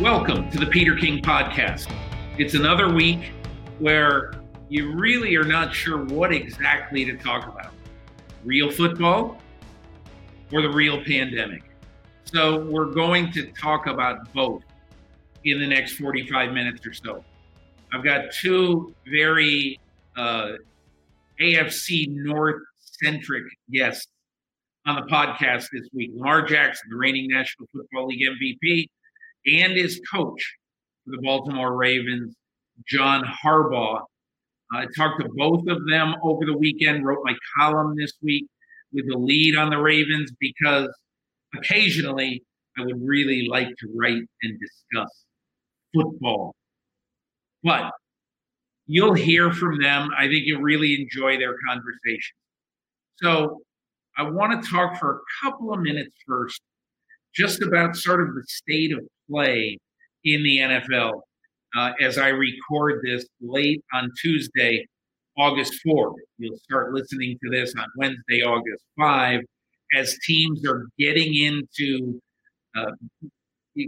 Welcome to the Peter King Podcast. It's another week where you really are not sure what exactly to talk about real football or the real pandemic. So, we're going to talk about both in the next 45 minutes or so. I've got two very uh, AFC North centric guests on the podcast this week Lamar Jackson, the reigning National Football League MVP and his coach for the Baltimore Ravens, John Harbaugh. Uh, I talked to both of them over the weekend, wrote my column this week with the lead on the Ravens because occasionally I would really like to write and discuss football. But you'll hear from them. I think you'll really enjoy their conversation. So I want to talk for a couple of minutes first just about sort of the state of play in the NFL uh, as I record this late on Tuesday, August 4th. You'll start listening to this on Wednesday, August 5, as teams are getting into uh,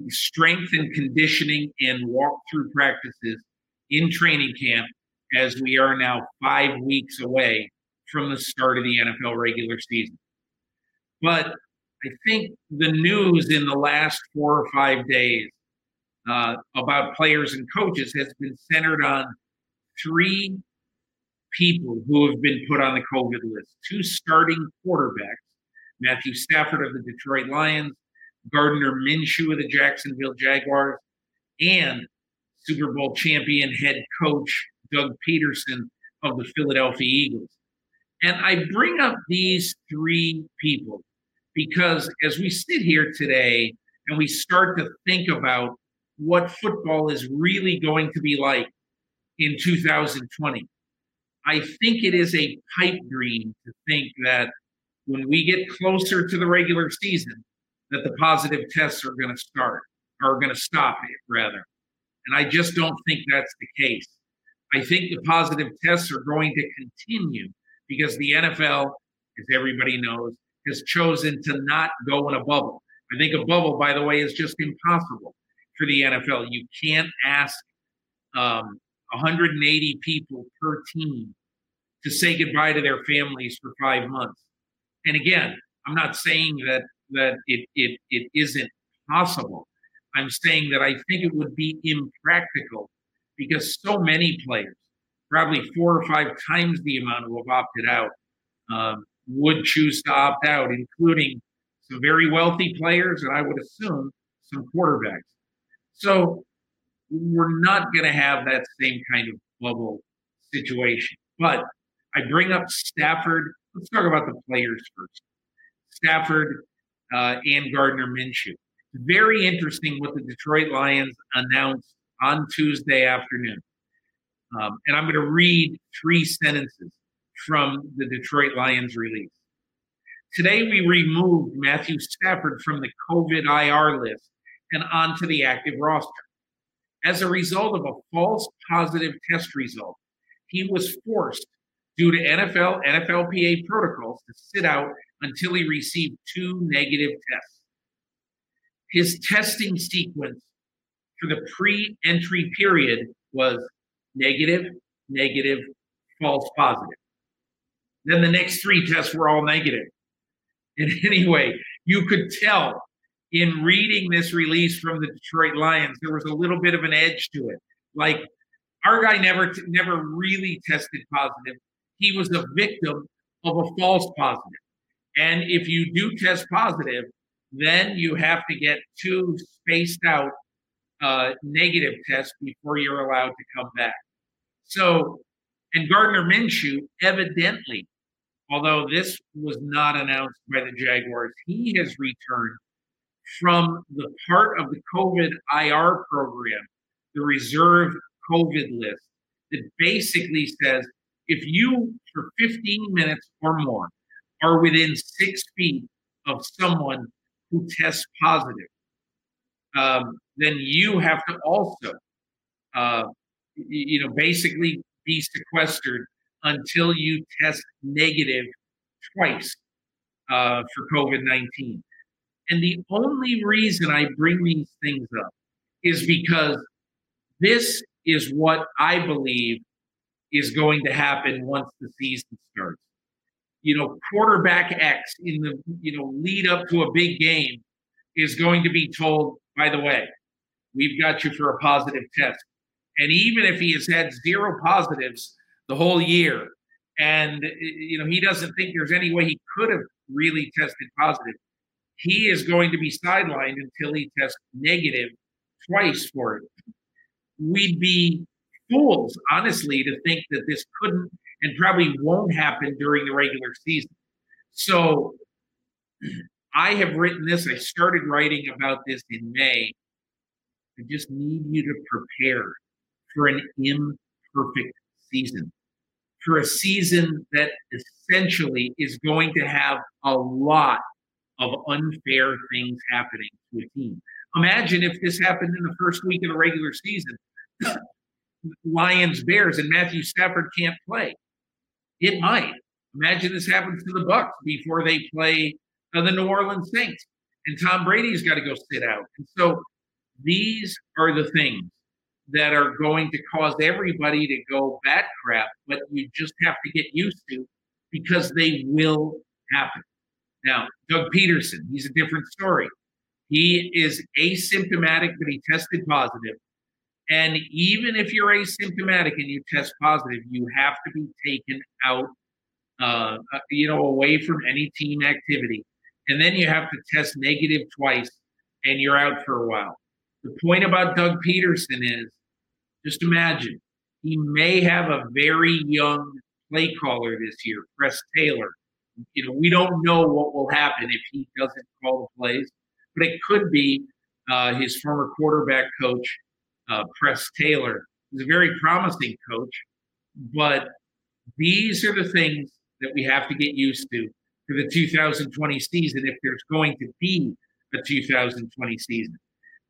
strength and conditioning and walk-through practices in training camp as we are now five weeks away from the start of the NFL regular season. But I think the news in the last four or five days uh, about players and coaches has been centered on three people who have been put on the COVID list two starting quarterbacks, Matthew Stafford of the Detroit Lions, Gardner Minshew of the Jacksonville Jaguars, and Super Bowl champion head coach Doug Pederson of the Philadelphia Eagles. And I bring up these three people because as we sit here today and we start to think about what football is really going to be like in 2020, I think it is a pipe dream to think that when we get closer to the regular season, that the positive tests are going to start, are going to stop it rather. And I just don't think that's the case. I think the positive tests are going to continue because the NFL, as everybody knows, has chosen to not go in a bubble. I think a bubble, by the way, is just impossible for the NFL. You can't ask um, 180 people per team to say goodbye to their families for five months. And again, I'm not saying that that it it, it isn't possible. I'm saying that I think it would be impractical because so many players, probably four or five times the amount who have opted out, um, would choose to opt out, including some very wealthy players, and I would assume some quarterbacks. So we're not going to have that same kind of bubble situation. But I bring up Stafford. Let's talk about the players first. Stafford uh, and Gardner Minshew. Very interesting what the Detroit Lions announced on Tuesday afternoon. Um, and I'm going to read three sentences from the Detroit Lions release. Today, we removed Matthew Stafford from the COVID IR list and onto the active roster. As a result of a false positive test result, he was forced, due to NFL NFLPA protocols, to sit out until he received two negative tests. His testing sequence for the pre entry period was negative, negative, false positive. Then the next three tests were all negative. And anyway, you could tell in reading this release from the Detroit Lions, there was a little bit of an edge to it. Like our guy never never really tested positive. He was a victim of a false positive. And if you do test positive, then you have to get two spaced out uh, negative tests before you're allowed to come back. So, and Gardner Minshew, evidently, although this was not announced by the Jaguars, he has returned from the part of the COVID IR program, the reserve COVID list, that basically says if you, for 15 minutes or more, are within six feet of someone who tests positive, um, then you have to also, uh, you know, basically be sequestered until you test negative twice uh, for COVID 19. And the only reason I bring these things up is because this is what I believe is going to happen once the season starts. You know, quarterback X in the you know lead up to a big game is going to be told, by the way, we've got you for a positive test. And even if he has had zero positives the whole year, and you know he doesn't think there's any way he could have really tested positive, he is going to be sidelined until he tests negative twice for it. We'd be fools, honestly, to think that this couldn't and probably won't happen during the regular season. So I have written this. I started writing about this in May. I just need you to prepare for an imperfect season, for a season that essentially is going to have a lot of unfair things happening to a team. Imagine if this happened in the first week of the regular season. Lions, Bears, and Matthew Stafford can't play. It might. Imagine this happens to the Bucs before they play uh, the New Orleans Saints, and Tom Brady's got to go sit out. And so these are the things that are going to cause everybody to go bat crap, but you just have to get used to because they will happen. Now, Doug Pederson, he's a different story. He is asymptomatic, but he tested positive. And even if you're asymptomatic and you test positive, you have to be taken out, uh, uh, you know, away from any team activity. And then you have to test negative twice and you're out for a while. The point about Doug Pederson is just imagine he may have a very young play caller this year, Press Taylor. You know, we don't know what will happen if he doesn't call the plays, but it could be uh, his former quarterback coach uh, Press Taylor. He's a very promising coach, but these are the things that we have to get used to for the 2020 season if there's going to be a 2020 season.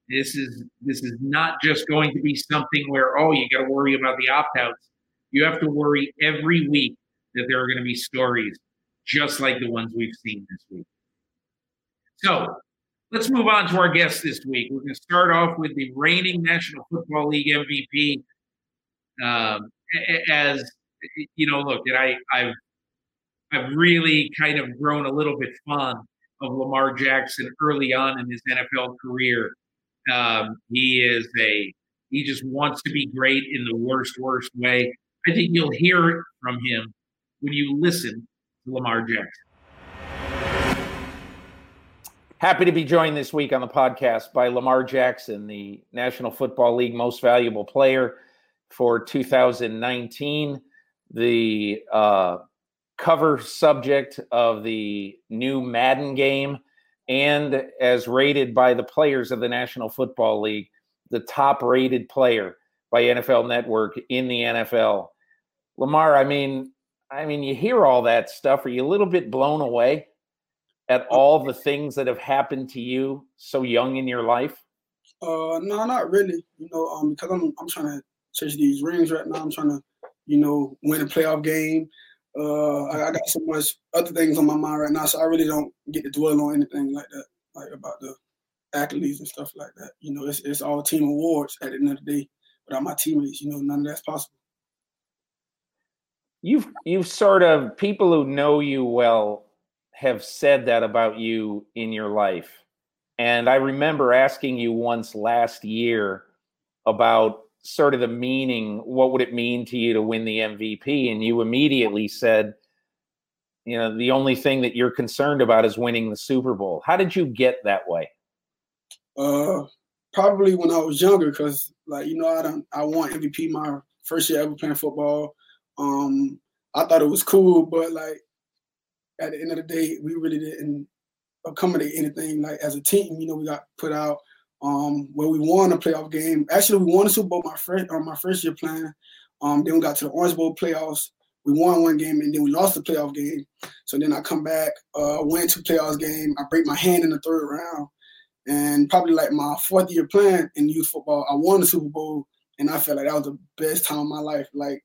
This is this is not just going to be something where oh you got to worry about the opt-outs. You have to worry every week that there are going to be stories just like the ones we've seen this week. So Let's move on to our guest this week. We're going to start off with the reigning National Football League MVP. Um, as you know, look, and I, I've I've really kind of grown a little bit fond of Lamar Jackson early on in his NFL career. Um, he is a he just wants to be great in the worst, worst way. I think you'll hear it from him when you listen to Lamar Jackson. Happy to be joined this week on the podcast by Lamar Jackson, the National Football League Most Valuable Player for 2019, the uh, cover subject of the new Madden game, and as rated by the players of the National Football League, the top rated player by NFL Network in the NFL. Lamar, I mean, I mean, you hear all that stuff. Are you a little bit blown away? at all the things that have happened to you so young in your life? Uh, no, not really. You know, um, because I'm I'm trying to chase these rings right now. I'm trying to, you know, win a playoff game. Uh, I, I, got so much other things on my mind right now, so I really don't get to dwell on anything like that, like about the accolades and stuff like that. You know, it's it's all team awards at the end of the day. Without my teammates, you know, none of that's possible. You've you've sort of people who know you well have said that about you in your life. And I remember asking you once last year about sort of the meaning, what would it mean to you to win the MVP? And you immediately said, you know, the only thing that you're concerned about is winning the Super Bowl. How did you get that way? Uh, probably when I was younger, because like you know, I don't, I won MVP my first year ever playing football. Um, I thought it was cool, but like at the end of the day, we really didn't accommodate anything. Like as a team, you know, we got put out um, where we won a playoff game. Actually, we won the Super Bowl my first on my first year playing. Um, then we got to the Orange Bowl playoffs. We won one game and then we lost the playoff game. So then I come back, uh, went to playoffs game. I break my hand in the third round, and probably like my fourth year playing in youth football, I won the Super Bowl, and I felt like that was the best time of my life. Like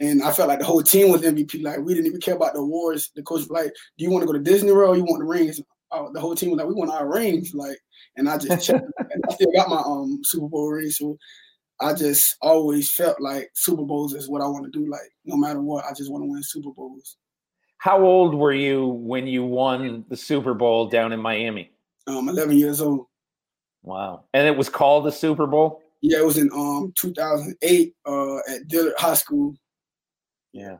and I felt like the whole team was MVP. Like we didn't even care about the awards. The coach was like, "Do you want to go to Disney World? you want the rings?" Oh, the whole team was like, "We want our rings." Like, and I just checked. and I still got my um Super Bowl ring. So I just always felt like Super Bowls is what I want to do. Like no matter what, I just want to win Super Bowls. How old were you when you won the Super Bowl down in Miami? Um, 11 years old. Wow. And it was called the Super Bowl? Yeah, it was in um 2008 uh, at Dillard High School yeah.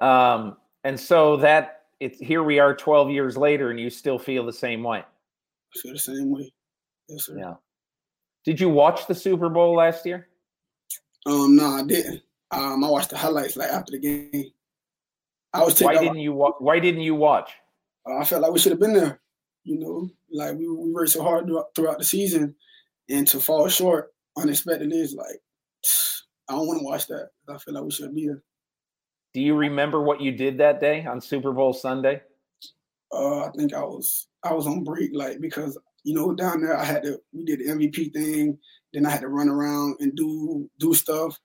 Um, and so that it's here we are 12 years later and you still feel the same way. I feel the same way. Yes, sir. Yeah. Did you watch the Super Bowl last year? Um, no, I didn't. Um, I watched the highlights like after the game. I was. Why didn't you? Wa- why didn't you watch? Uh, I felt like we should have been there. You know, like we we worked so hard throughout the season, and to fall short unexpectedly is like I don't want to watch that. I feel like we should be there. Do you remember what you did that day on Super Bowl Sunday? Uh, I think I was I was on break, like because you know down there I had to we did the MVP thing, then I had to run around and do do stuff,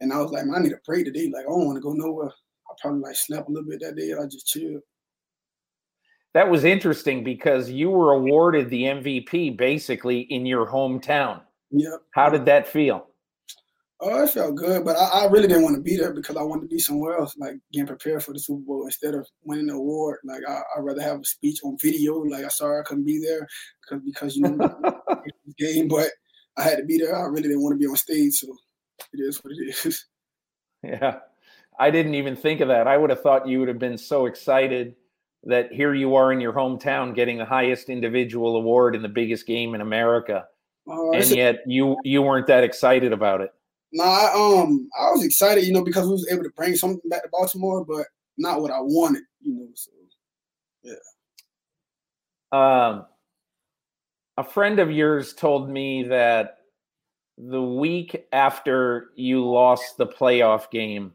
and I was like, man, I need a break today. Like I don't want to go nowhere. I probably like slept a little bit that day. I just chilled. That was interesting because you were awarded the MVP basically in your hometown. Yep. How did that feel? Oh, it felt good, but I, I, really didn't want to be there because I wanted to be somewhere else, like getting prepared for the Super Bowl instead of winning the award. Like I, would rather have a speech on video. Like I'm sorry I couldn't be there because because you know game, but I had to be there. I really didn't want to be on stage, so it is what it is. Yeah, I didn't even think of that. I would have thought you would have been so excited that here you are in your hometown getting the highest individual award in the biggest game in America, uh, and yet you you weren't that excited about it. No, I, um, I was excited, you know, because we was able to bring something back to Baltimore, but not what I wanted, you know. So, yeah. Um, a friend of yours told me that the week after you lost the playoff game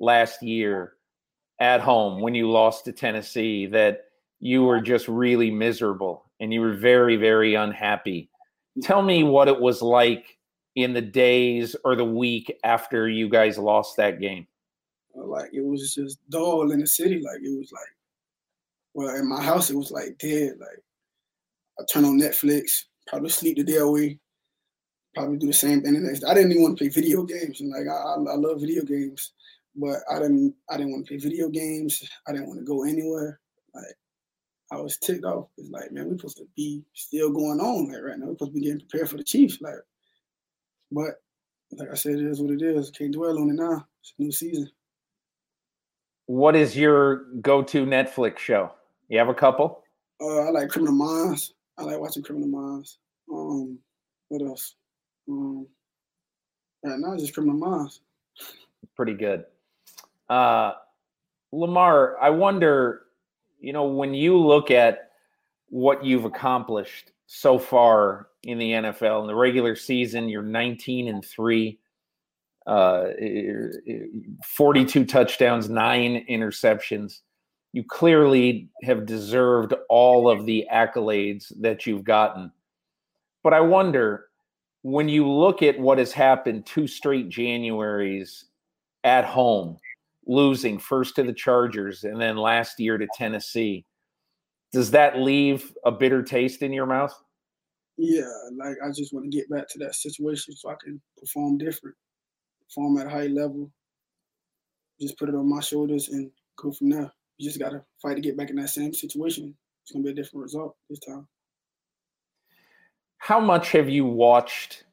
last year at home when you lost to Tennessee, that you were just really miserable and you were very, very unhappy. Tell me what it was like in the days or the week after you guys lost that game? Uh, like it was just dull in the city. Like it was like, well, in my house it was like dead. Like I turn on Netflix, probably sleep the day away, probably do the same thing the next. Day. I didn't even want to play video games, and like I, I love video games, but I didn't. I didn't want to play video games. I didn't want to go anywhere. Like I was ticked off. It's like, man, we're supposed to be still going on like right now. We're supposed to be getting prepared for the Chiefs. Like but like I said, it is what it is. Can't dwell on it now. It's a new season. What is your go-to Netflix show? You have a couple? Uh, I like Criminal Minds. I like watching Criminal Minds. Um, what else? Um, right now, just Criminal Minds. Pretty good. Uh, Lamar, I wonder, you know, when you look at what you've accomplished so far in the NFL. In the regular season, you're 19 and three, uh, 42 touchdowns, nine interceptions. You clearly have deserved all of the accolades that you've gotten. But I wonder when you look at what has happened two straight Januaries at home, losing first to the Chargers and then last year to Tennessee does that leave a bitter taste in your mouth? Yeah, like I just want to get back to that situation so I can perform different, perform at a high level, just put it on my shoulders and go from there. you just gotta fight to get back in that same situation. It's gonna be a different result this time. How much have you watched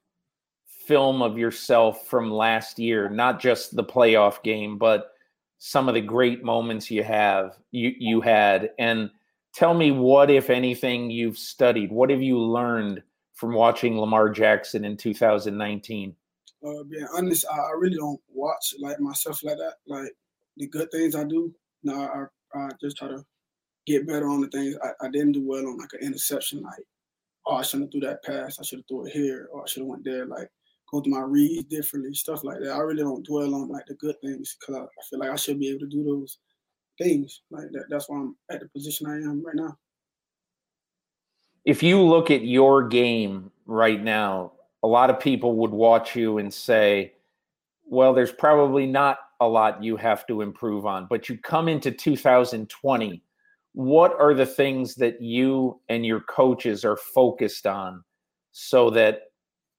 film of yourself from last year? Not just the playoff game, but some of the great moments you have you you had and tell me what if anything you've studied. What have you learned from watching lamar jackson in 2019 uh being honest I, I really don't watch like myself like that. Like the good things i do no i, I just try to get better on the things. I, I didn't do well on like an interception like oh i shouldn't have threw that pass. I should have threw it here or i should have went there. Like go through my reads differently, stuff like that. I really don't dwell on like the good things because I, I, feel like I should be able to do those things. Like that. That's why I'm at the position I am right now. If you look at your game right now, a lot of people would watch you and say, well, there's probably not a lot you have to improve on, but you come into 2020. What are the things that you and your coaches are focused on so that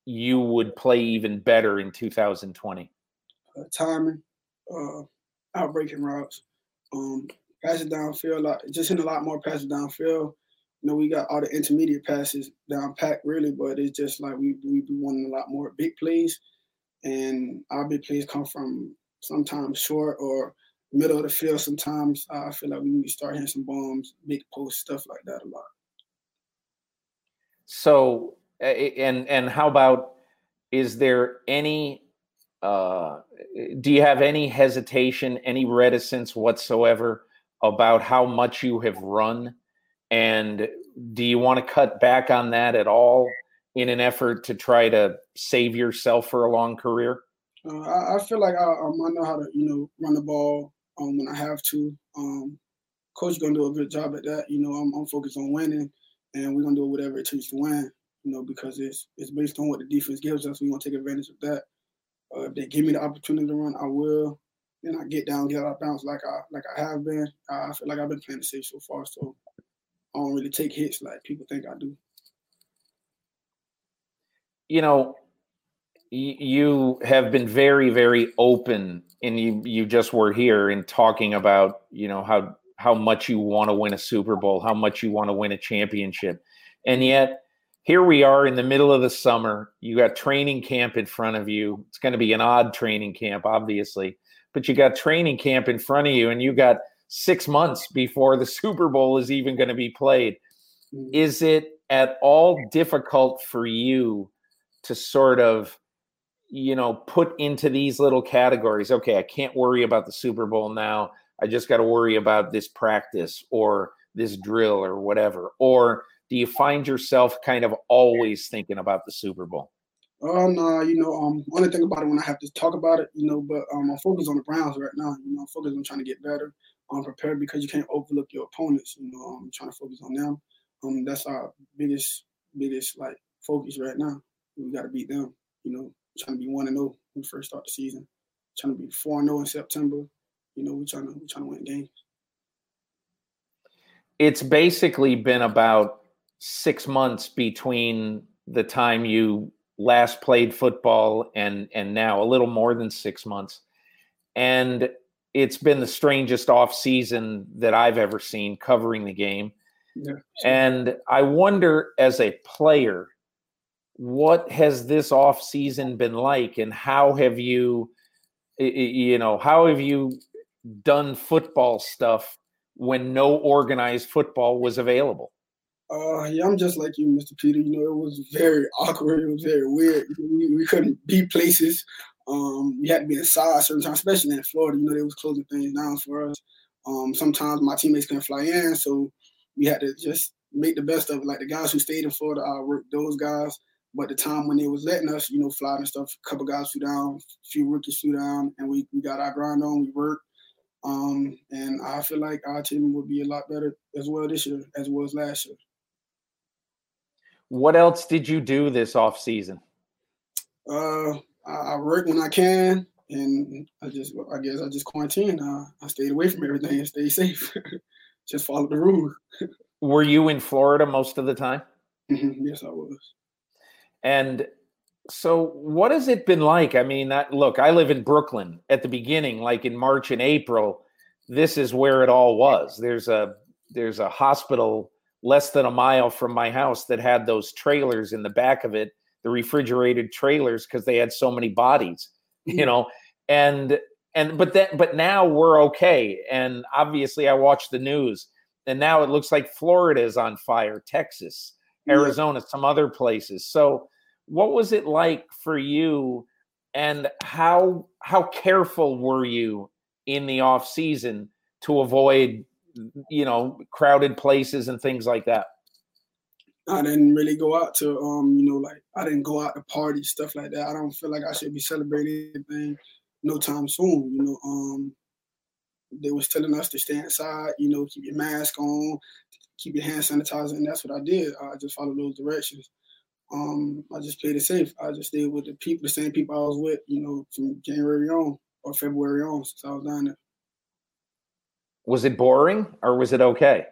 you would play even better in 2020? Uh, timing, uh, outbreaking routes, um, passing downfield, like, just hitting a lot more passes downfield. You know, we got all the intermediate passes down packed really, but it's just like we we be wanting a lot more big plays, and our big plays come from sometimes short or middle of the field. Sometimes I feel like we need to start hitting some bombs, big post stuff like that a lot. So and and how about is there any uh, do you have any hesitation any reticence whatsoever about how much you have run and do you want to cut back on that at all in an effort to try to save yourself for a long career uh, I, I, feel like I, um, I know how to you know run the ball um, when i have to um, coach gonna do a good job at that you know i'm, I'm focused on winning and we're gonna do whatever it takes to win you know, because it's it's based on what the defense gives us. We're gonna take advantage of that. Uh, if they give me the opportunity to run, I will. Then I get down, get out of bounds like I like I have been. I feel like I've been playing safe so far, so I don't really take hits like people think I do. You know, you have been very, very open, and you you just were here in talking about you know how how much you want to win a Super Bowl, how much you want to win a championship, and yet here we are in the middle of the summer. You got training camp in front of you. It's going to be an odd training camp, obviously, but you got training camp in front of you, and you got six months before the Super Bowl is even going to be played. Mm. Is it at all difficult for you to sort of, you know, put into these little categories? Okay, I can't worry about the Super Bowl now. I just got to worry about this practice or this drill or whatever. Or do you find yourself kind of always thinking about the Super Bowl? Oh no, you know, um, only thing about it when I have to talk about it, you know, but um, I'm focused on the Browns right now. You know, I'm focused on trying to get better. I'm prepared because you can't overlook your opponents. You know, I'm trying to focus on them. Um, that's our biggest, biggest like focus right now. We got to beat them. You know, trying to be one and zero oh when we first start the season. Trying to be four and zero oh in September. You know, we're trying to we're trying to win games. It's basically been about six months between the time you last played football and and now a little more than six months. And it's been the strangest off season that i've ever seen covering the game. Yeah. and i wonder as a player what has this off season been like? And how have you you know how have you done football stuff when no organized football was available uh, yeah, I'm just like you, Mr. Peter. You know, it was very awkward. It was very weird. We, we couldn't be places. Um, we had to be inside certain times, especially in Florida. You know, they was closing things down for us. Um, sometimes my teammates couldn't fly in, so we had to just make the best of it. Like the guys who stayed in Florida, I worked those guys. But the time when they was letting us, you know, fly and stuff, a couple guys flew down, a few rookies flew down, and we, we got our grind on. We worked. Um, and I feel like our team will be a lot better as well this year as well as last year. What else did you do this off season? Uh, I work when I can, and I just, I guess, I just quarantined. Uh, I stayed away from everything and stayed safe. just follow the rules. Were you in Florida most of the time? Mm-hmm. Yes, I was. And so, what has it been like? I mean, that, look, I live in Brooklyn at the beginning, like in March and April. this is where it all was. There's a there's a hospital less than a mile from my house that had those trailers in the back of it, the refrigerated trailers, because they had so many bodies, you Mhm. know. And and but then but now we're okay. And obviously, I watch the news, and now it looks like Florida is on fire, Texas. Arizona, some other places. So, what was it like for you? And how how careful were you in the off season to avoid you know crowded places and things like that I didn't really go out to um, you know, like I didn't go out to party stuff like that. I don't feel like I should be celebrating anything no time soon. You know, um, they was telling us to stay inside. You know, keep your mask on, keep your hand sanitizer, and that's what I did. I just followed those directions. Um, I just played it safe. I just stayed with the people, the same people I was with. You know, from January on or February on since I was down there. Was it boring or was it okay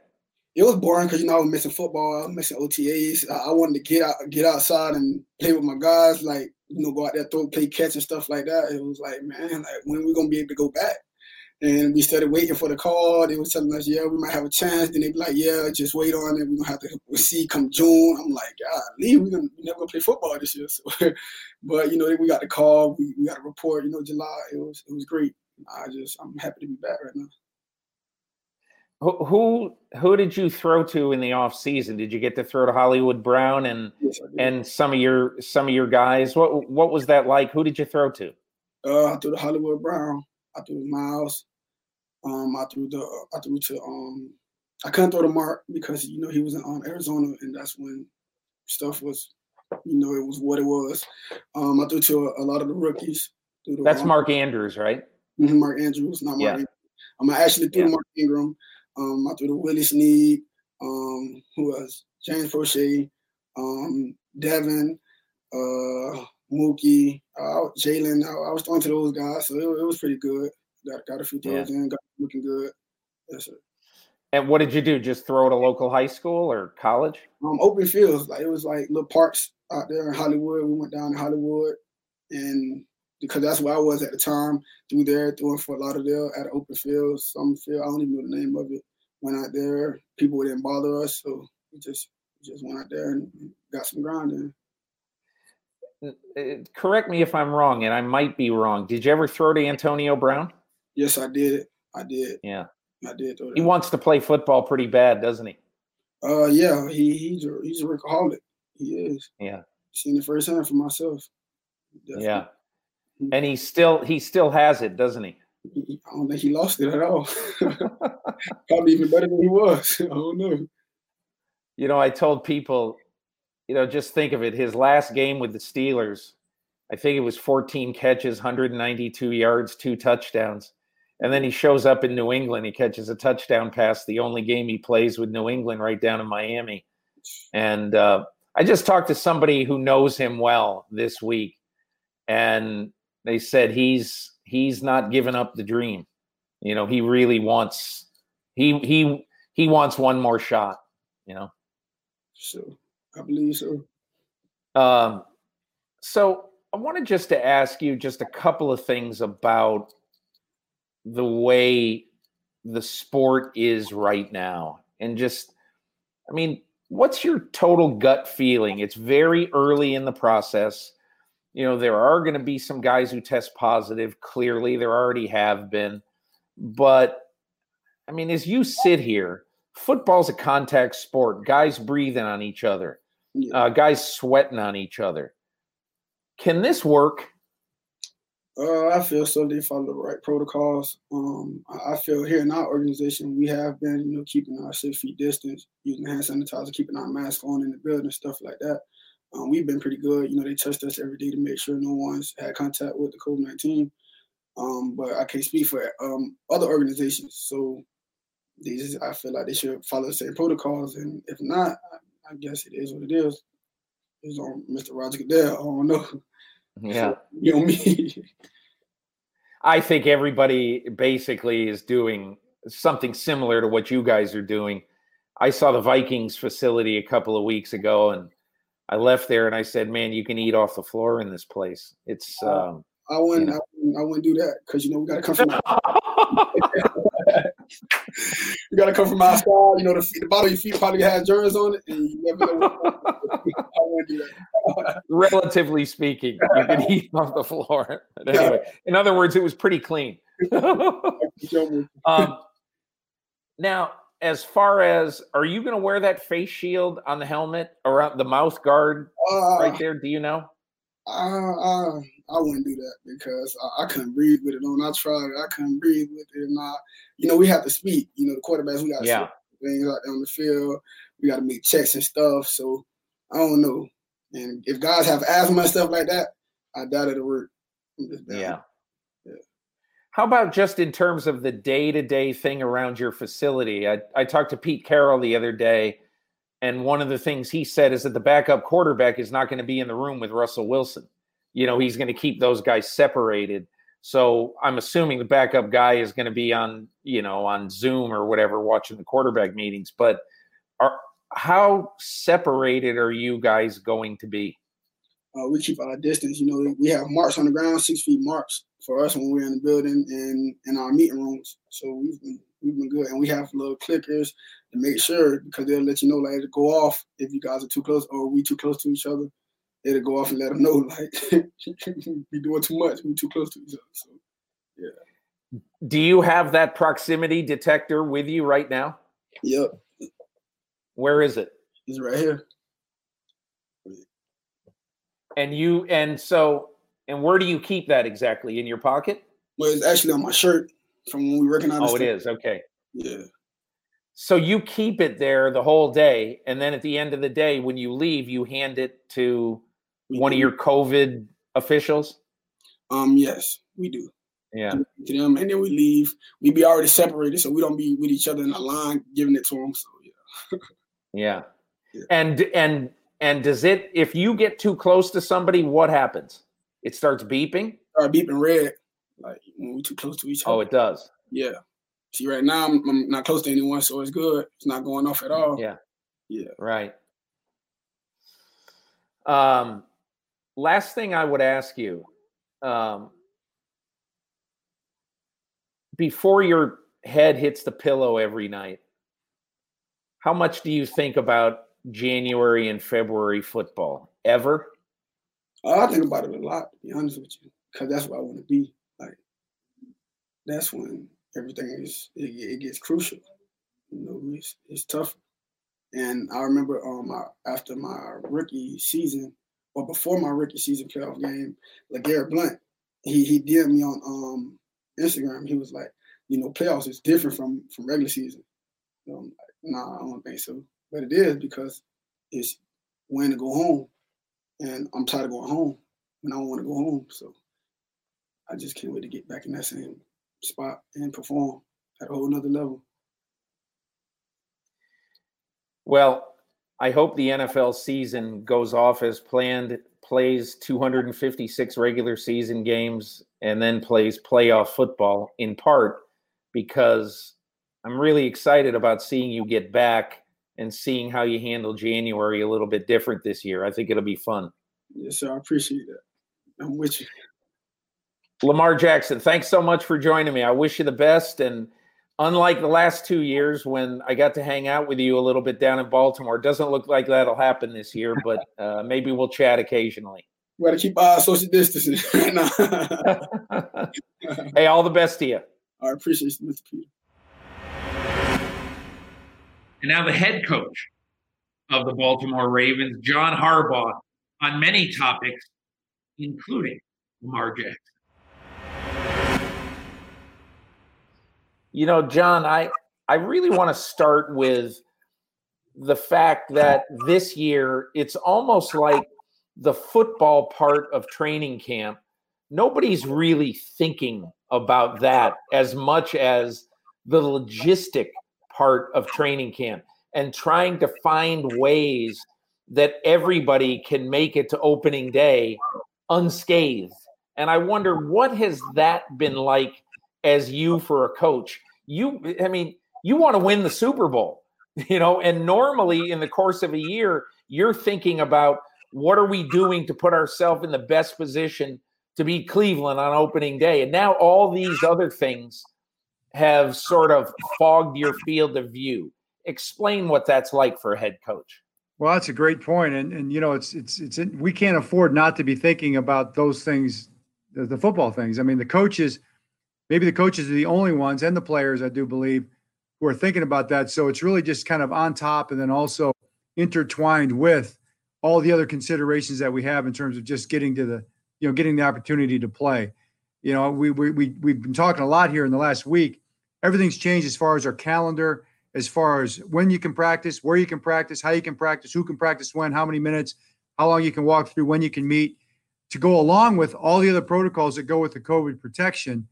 it was boring because you know I was missing football, I was missing OTAs. I, I wanted to get out, get outside and play with my guys, like you know, go out there, throw, play catch and stuff like that. It was like, man, like when we gonna be able to go back? And we started waiting for the call. They was telling us, yeah, we might have a chance. Then they'd be like, yeah, just wait on it. We're gonna have to see come June. I'm like, God, leave. We're gonna we never gonna play football this year. So, but you know, we got the call. We, we got a report. You know, July. It was it was great. I just I'm happy to be back right now. Who who, who did you throw to in the off season did you get to throw to hollywood brown and Yes, and some of your some of your guys what what was that like who did you throw to Uh, I threw to Hollywood Brown. I threw to Miles. Um, I threw the I threw to um I couldn't throw to Mark because you know he was in um, Arizona and that's when stuff was you know it was what it was. Um, I threw to a, a lot of the rookies. To, that's um, mark andrews right mhm, Mark Andrews, not Mark. Yeah. Ingram. Um, I actually threw Yeah. to Mark Ingram. Um, I threw to Willie Snead. Um, who else? James Proche, um, Devin, uh, Mookie, uh, Jalen. I, I was throwing to those guys, so it, it was pretty good. Got got a few throws in, got looking good. Yes, sir. and what did you do just throw at a local high school or college Um, open fields, like it was like little parks out there in Hollywood. We went down to Hollywood, and because that's where I was at the time, through there, through Fort Lauderdale at an open field, some field. I don't even know the name of it. Went out there, people didn't bother us, so we just we just went out there and got some ground in. Uh, correct me if i'm wrong and i might be wrong did you ever throw to antonio brown Yes, I did. I did. yeah I did. Throw he wants to play football pretty bad doesn't he Uh, yeah, he he's a he's a workaholic. He is. yeah Seen it firsthand for myself. Definitely. yeah and he still he still has it doesn't he I don't think he lost it at all. Probably even better than he was. I don't know. you know i told people you know just think of it his last game with the steelers i think it was 14 catches 192 yards two touchdowns and then he shows up in new england he catches a touchdown pass the only game he plays with new england right down in miami and uh, i just talked to somebody who knows him well this week and they said he's he's not giving up the dream you know he really wants he he he wants one more shot you know So I believe so. um, so I wanted just to ask you just a couple of things about the way the sport is right now, and just, I mean, what's your total gut feeling? It's very early in the process. You know, there are going to be some guys who test positive. Clearly, there already have been, but I mean, as you sit here, football's a contact sport. Guys breathing on each other uh, guys sweating on each other. Can this work? Uh, I feel so. They follow the right protocols. Um, I I feel here in our organization, we have been, you know, keeping our six feet distance, using hand sanitizer, keeping our mask on in the building, stuff like that. Um, we've been pretty good. You know, they test us every day to make sure no one's had contact with the COVID nineteen. Um, but I can't speak for um, other organizations, so these, I feel like they should follow the same protocols. And if not, I, I guess it is what it is. It's on Mr. Roger Goodell. I don't know. Yeah. You know me. I think everybody basically is doing something similar to what you guys are doing. I saw the Vikings facility a couple of weeks ago and I left there and I said, man, you can eat off the floor in this place. It's, um, I wouldn't, know. I wouldn't, I wouldn't do that because you know we got to come from. you gotta come from outside. You know, the, the bottom of your feet probably has germs on it, and you never know. Relatively speaking, you can eat off the floor. But anyway, in other words, it was pretty clean. um, now, as far as are you going to wear that face shield on the helmet or the mouth guard uh, right there? Do you know? Uh, uh, I wouldn't do that because I, I, couldn't breathe with it on. I tried it. I couldn't breathe with it. And I, you know, we have to speak. You know, the quarterbacks, we got to yeah. things out there on the field. We got to make checks and stuff. So I don't know. And if guys have asthma and stuff like that, I doubt it'll work. Yeah. How about just in terms of the day to day thing around your facility? I, I talked to Pete Carroll the other day, and one of the things he said is that the backup quarterback is not going to be in the room with Russell Wilson you know, he's going to keep those guys separated. So I'm assuming the backup guy is going to be on, you know, on Zoom or whatever, watching the quarterback meetings. But are how separated are you guys going to be? Uh, we keep our distance. You know, we have marks on the ground, six feet marks for us when we're in the building and in our meeting rooms. So we've been we've been good, and we have little clickers to make sure because they'll let you know like to go off if you guys are too close or we too close to each other it'll go off and let them know like we doing too much, we too close to each other. So yeah. Do you have that proximity detector with you right now? Yep. Where is it? It's right here. And you and so and where do you keep that exactly? In your pocket? Well, it's actually on my shirt from when we recognize. Oh, it is okay. Yeah. So you keep it there the whole day, and then at the end of the day, when you leave, you hand it to one of your COVID officials? Um, yes, we do. Yeah. To them, and then we leave. We be already separated, so we don't be with each other in a line giving it to them. So yeah. yeah. yeah. And and and does it if you get too close to somebody, what happens? It starts beeping. Start beeping red, like when we're too close to each oh, other. Oh, it does. Yeah. See, right now I'm, I'm not close to anyone, so it's good. It's not going off at all. Yeah. Yeah. Right. Um, last thing I would ask you um, before your head hits the pillow every night, how much do you think about January and February football? Ever? I think about it a lot, to be honest with you, because that's what I want to be. Like, that's when everything is, it, it gets crucial. You know, it's, it's tough. And I remember um, after my rookie season, or before my rookie season playoff game, LeGarrette Blount, he he did me on um Instagram. He was like, you know, playoffs is different from from regular season. So I'm like, nah, I don't think so. But it is because it's when to go home, and I'm tired of going home, and I don't want to go home. So I just can't wait to get back in that same spot and perform at a whole nother level. Well, I hope the NFL season goes off as planned, plays 256 regular season games, and then plays playoff football in part because I'm really excited about seeing you get back and seeing how you handle January a little bit different this year. I think it'll be fun. Yes, sir. I appreciate that. I'm with you. Lamar Jackson, thanks so much for joining me. I wish you the best and unlike the last two years when I got to hang out with you a little bit down in Baltimore, it doesn't look like that'll happen this year, but uh, maybe we'll chat occasionally. We got to keep our social distancing. hey, all the best to you. I appreciate you, Mr. Peter. And now the head coach of the Baltimore Ravens, John Harbaugh, on many topics, including Lamar Jackson. You know, John, I I really want to start with the fact that this year it's almost like the football part of training camp. Nobody's really thinking about that as much as the logistic part of training camp and trying to find ways that everybody can make it to opening day unscathed. And I wonder what has that been like as you for a coach. You, I mean, you want to win the Super Bowl, you know, and normally in the course of a year, you're thinking about what are we doing to put ourselves in the best position to beat Cleveland on opening day. And now all these other things have sort of fogged your field of view. Explain what that's like for a head coach. Well, that's a great point, and and you know it's it's it's we can't afford not to be thinking about those things, the, the football things. I mean, the coaches, maybe the coaches are the only ones, and the players, I do believe, who are thinking about that. So it's really just kind of on top, and then also intertwined with all the other considerations that we have in terms of just getting to the you know getting the opportunity to play. You know, we we, we we've been talking a lot here in the last week. Everything's changed as far as our calendar as far as when you can practice, where you can practice, how you can practice, who can practice when, how many minutes, how long you can walk through, when you can meet, to go along with all the other protocols that go with the COVID protection.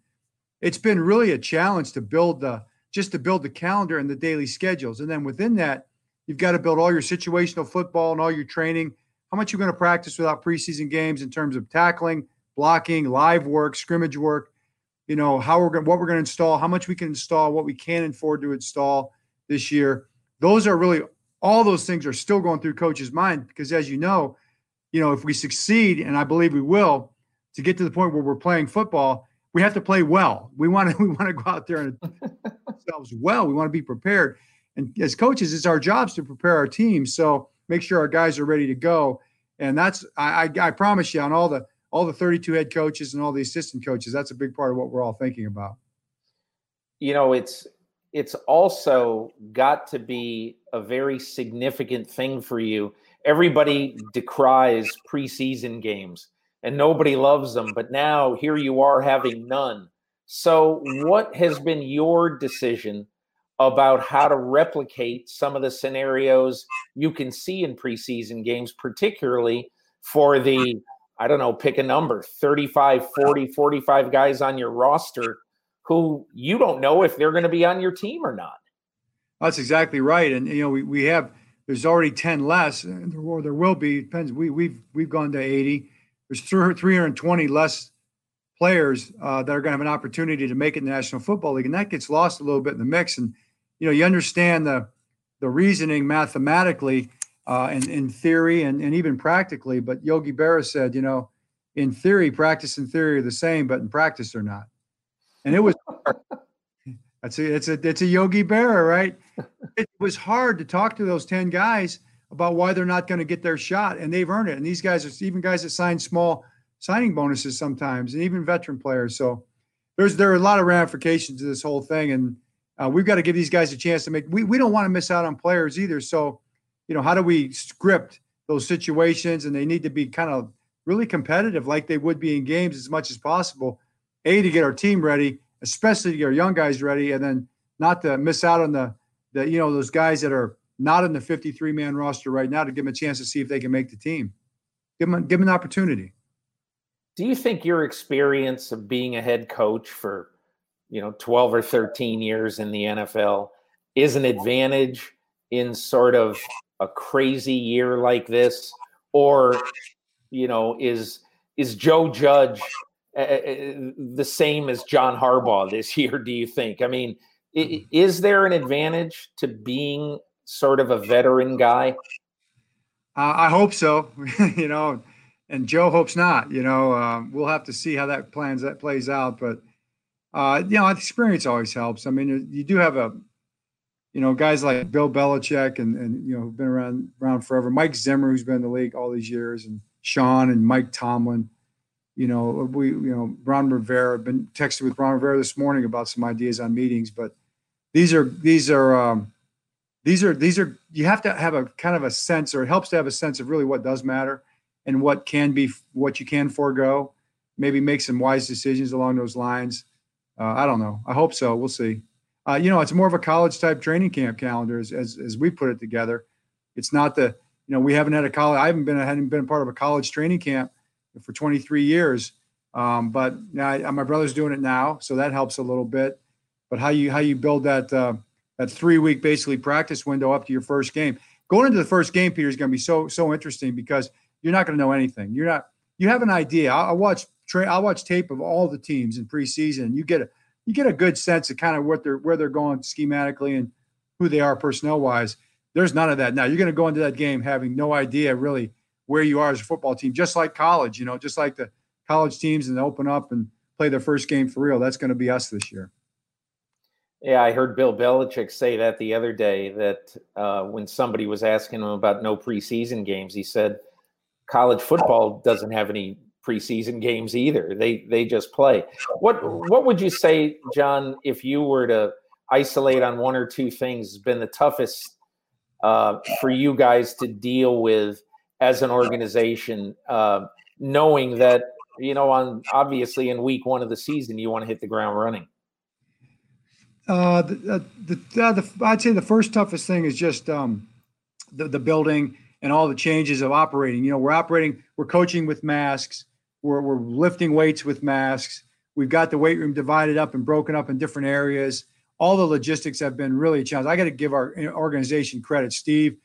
It's been really a challenge to build the just to build the calendar and the daily schedules. And then within that, you've got to build all your situational football and all your training. How much you're going to practice without preseason games in terms of tackling, blocking, live work, scrimmage work. You know how we're going, what we're going to install, how much we can install, what we can afford to install this year. Those are really all those things are still going through coach's mind because as you know, you know, if we succeed, and I believe we will, to get to the point where we're playing football, we have to play well. We want to we want to go out there and ourselves well. We want to be prepared. And as coaches, it's our jobs to prepare our teams. So make sure our guys are ready to go. And that's I, I, I promise you on all the all the 32 head coaches and all the assistant coaches, that's a big part of what we're all thinking about. You know, it's it's also got to be a very significant thing for you. Everybody decries preseason games and nobody loves them, but now here you are having none. So, what has been your decision about how to replicate some of the scenarios you can see in preseason games, particularly for the, I don't know, pick a number 35, 40, 45 guys on your roster who you don't know if they're going to be on your team or not. That's exactly right. And you know, we, we have there's already 10 less, and there, there will be depends. We we've we've gone to 80. There's 320 less players uh, that are going to have an opportunity to make it in the National Football League, and that gets lost a little bit in the mix. And you know, you understand the the reasoning mathematically uh, and in theory and, and even practically. But Yogi Berra said, you know, in theory, practice and theory are the same, but in practice they're not and it was that's a it's a it's a Yogi Berra, right? It was hard to talk to those ten guys about why they're not going to get their shot, and they've earned it. And these guys are even guys that sign small signing bonuses sometimes, and even veteran players. So there's there are a lot of ramifications to this whole thing, and uh, we've got to give these guys a chance to make. We we don't want to miss out on players either. So you know, how do we script those situations? And they need to be kind of really competitive, like they would be in games as much as possible a to get our team ready, especially to get our young guys ready, and then not to miss out on the the you know those guys that are not in the 53 man roster right now to give them a chance to see if they can make the team. Give them give them an opportunity. Do you think your experience of being a head coach for you know 12 or 13 years in the NFL is an advantage in sort of a crazy year like this or you know is is Joe Judge uh, the same as John Harbaugh this year, do you think? I mean, is there an advantage to being sort of a veteran guy? Uh, I hope so, you know, and Joe hopes not. You know, uh, we'll have to see how that plans that plays out. But uh, you know, experience always helps. I mean, you do have a, you know, guys like Bill Belichick and and you know who've been around around forever. Mike Zimmer, who's been in the league all these years, and Sean and Mike Tomlin you know, we, you know, Ron Rivera. I've been texting with Ron Rivera this morning about some ideas on meetings, but these are these are um, these are these are you have to have a kind of a sense, or it helps to have a sense of really what does matter and what can be what you can forego. Maybe make some wise decisions along those lines. Uh, I don't know. I hope so. We'll see. Uh, you know, it's more of a college type training camp calendar as, as, as we put it together. It's not the you know we haven't had a college. I haven't been I haven't been part of a college training camp for 23 years. Um, but I, my brother's doing it now, so that helps a little bit. But how you how you build that uh, that three week basically practice window up to your first game. Going into the first game, Peter, is going to be so so interesting because you're not going to know anything. You're not you have an idea. I, I watch tra- I watch tape of all the teams in preseason, and you get a you get a good sense of kind of what they're where they're going schematically and who they are personnel wise. There's none of that now. You're going to go into that game having no idea really where you are as a football team, just like college, you know, just like the college teams and open up and play their first game for real. That's going to be us this year. Yeah, I heard Bill Belichick say that the other day. That uh, when somebody was asking him about no preseason games, he said college football doesn't have any preseason games either. They they just play. What what would you say, John, if you were to isolate on one or two things has been the toughest uh, for you guys to deal with as an organization, uh, knowing that you know on obviously in week one of the season you want to hit the ground running. Uh, the, uh, the, the, I'd say the first toughest thing is just um, the, the building and all the changes of operating. You know, we're operating, we're coaching with masks, we're, we're lifting weights with masks. We've got the weight room divided up and broken up in different areas. All the logistics have been really a challenge. I got to give our organization credit. Steve,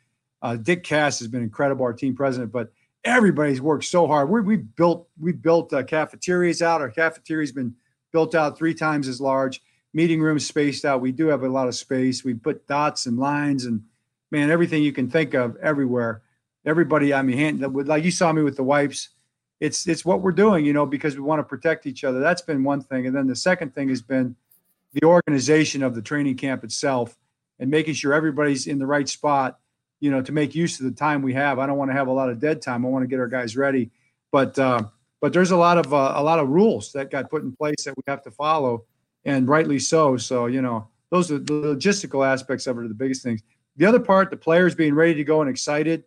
uh, Dick Cass has been incredible, our team president, but everybody's worked so hard. we we built we built uh, cafeterias out. Our cafeteria's been built out three times as large. Meeting rooms spaced out. We do have a lot of space. We put dots and lines and man, everything you can think of everywhere. Everybody, I mean, hand, like you saw me with the wipes it's it's what we're doing, you know, because we want to protect each other. That's been one thing, and then the second thing has been the organization of the training camp itself and making sure everybody's in the right spot, you know, to make use of the time we have. I don't want to have a lot of dead time. I want to get our guys ready, but uh, but there's a lot of uh, a lot of rules that got put in place that we have to follow, and rightly so. So you know, those are the logistical aspects of it are the biggest things. The other part, the players being ready to go and excited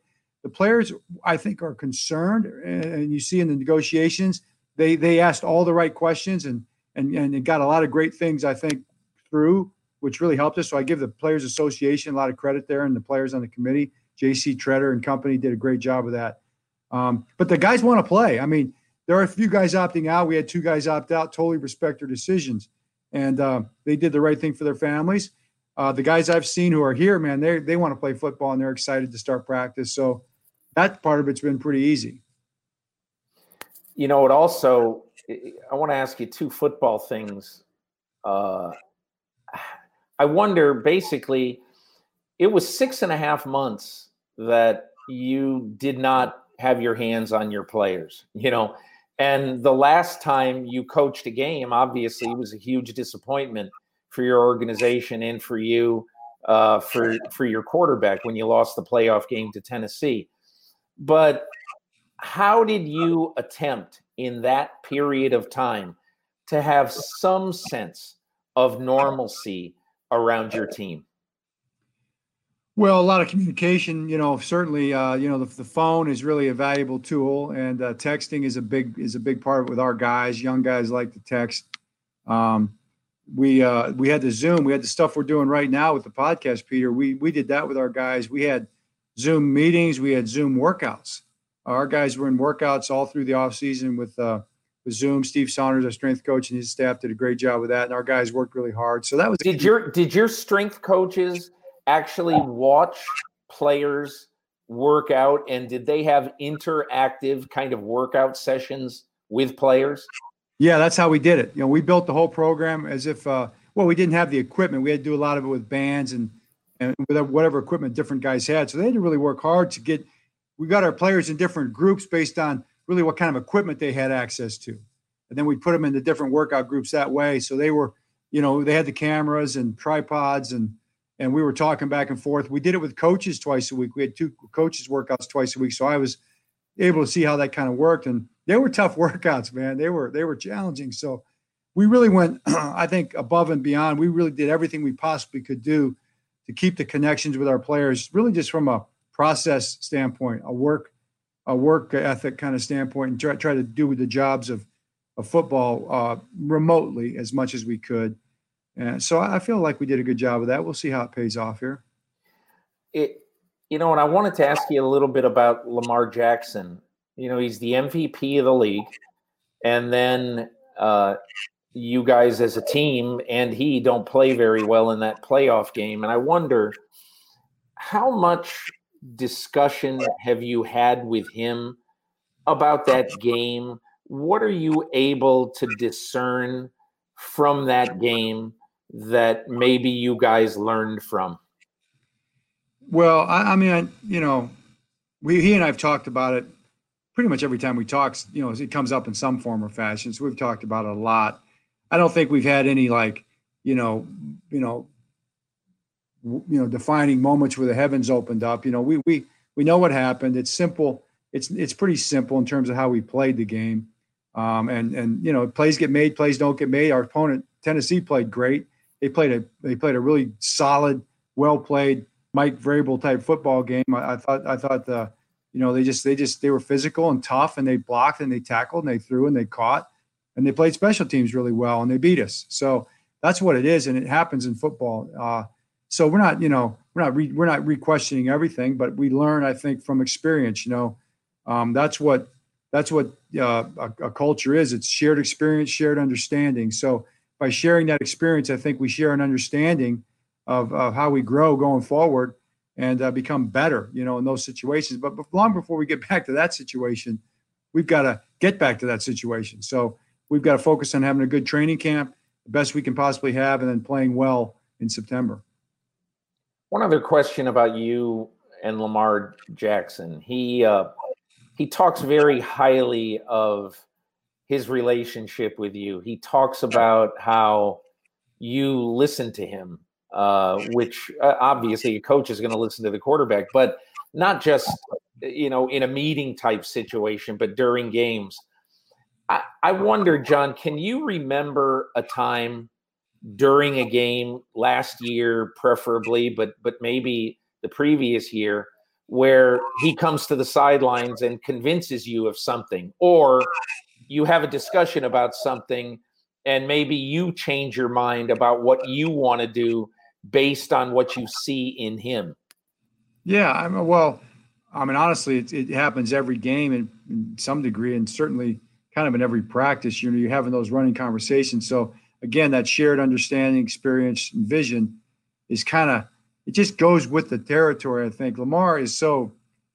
the players, I think, are concerned, and you see in the negotiations, they they asked all the right questions and and and got a lot of great things, I think, through, which really helped us. So I give the Players Association a lot of credit there, and the players on the committee, J.C. Tretter and company, did a great job of that. Um, but the guys want to play. I mean, there are a few guys opting out. We had two guys opt out. Totally respect their decisions, and uh, they did the right thing for their families. Uh, the guys I've seen who are here, man, they they want to play football and they're excited to start practice. So that part of it's been pretty easy. You know, it also, I want to ask you two football things. Uh, I wonder basically, it was six and a half months that you did not have your hands on your players, you know, and the last time you coached a game, obviously, was a huge disappointment for your organization and for you, uh, for for your quarterback when you lost the playoff game to Tennessee. But how did you attempt in that period of time to have some sense of normalcy around your team? Well, a lot of communication. You know, certainly, uh, you know, the, the, phone is really a valuable tool, and uh, texting is a big is a big part with our guys. Young guys like to text. Um, we uh, we had the Zoom. We had the stuff we're doing right now with the podcast, Peter. We we did that with our guys. We had Zoom meetings. We had Zoom workouts. Our guys were in workouts all through the off season with uh, with Zoom. Steve Saunders, our strength coach, and his staff did a great job with that. And our guys worked really hard. So that was. Did your did your strength coaches actually watch players work out, and did they have interactive kind of workout sessions with players? Yeah, that's how we did it. You know, we built the whole program as if. Uh, well, we didn't have the equipment. We had to do a lot of it with bands and and with whatever equipment different guys had. So they had to really work hard to get. We got our players in different groups based on really what kind of equipment they had access to, and then we put them into different workout groups that way. So they were, you know, they had the cameras and tripods and and we were talking back and forth. We did it with coaches twice a week. We had two coaches workouts twice a week, so I was able to see how that kind of worked. And they were tough workouts, man. They were they were challenging. So we really went, I think, above and beyond. We really did everything we possibly could do to keep the connections with our players, really just from a process standpoint, a work a work ethic kind of standpoint, and try, try to do the jobs of of football uh, remotely as much as we could. And so I feel like we did a good job of that. We'll see how it pays off here. It, you know, and I wanted to ask you a little bit about Lamar Jackson. You know, he's the MVP of the league, and then uh, you guys as a team and he don't play very well in that playoff game. And I wonder how much discussion have you had with him about that game? What are you able to discern from that game that maybe you guys learned from? Well, I, I mean, I, you know, we he and I've talked about it pretty much every time we talk. You know, it comes up in some form or fashion. So we've talked about it a lot. I don't think we've had any like, you know, you know, you know, defining moments where the heavens opened up. You know, we we we know what happened. It's simple. It's it's pretty simple in terms of how we played the game. Um, and and you know, plays get made, plays don't get made. Our opponent Tennessee played great. They played a they played a really solid, well played Mike Vrabel type football game. I, I thought I thought the you know they just they just they were physical and tough and they blocked and they tackled and they threw and they caught and they played special teams really well and they beat us. So that's what it is, and it happens in football. Uh, so we're not you know we're not re, we're not re-questioning everything, but we learn I think from experience. You know, um, that's what that's what uh, a, a culture is. It's shared experience, shared understanding. So by sharing that experience, I think we share an understanding of, of how we grow going forward and uh, become better, you know, in those situations. But, but long before we get back to that situation, we've got to get back to that situation. So we've got to focus on having a good training camp, the best we can possibly have, and then playing well in September. One other question about you and Lamar Jackson. He uh, he talks very highly of his relationship with you. He talks about how you listen to him, uh, which uh, obviously a coach is going to listen to the quarterback, but not just you know in a meeting type situation, but during games. I, wonder, John, can you remember a time during a game last year, preferably, but but maybe the previous year, where he comes to the sidelines and convinces you of something, or you have a discussion about something and maybe you change your mind about what you want to do based on what you see in him. Yeah, I mean, well, I mean, honestly, it, it happens every game in, in, some degree, and certainly kind of in every practice. You know, you're having those running conversations. So again, that shared understanding, experience, and vision is kind of it just goes with the territory. I think Lamar is so.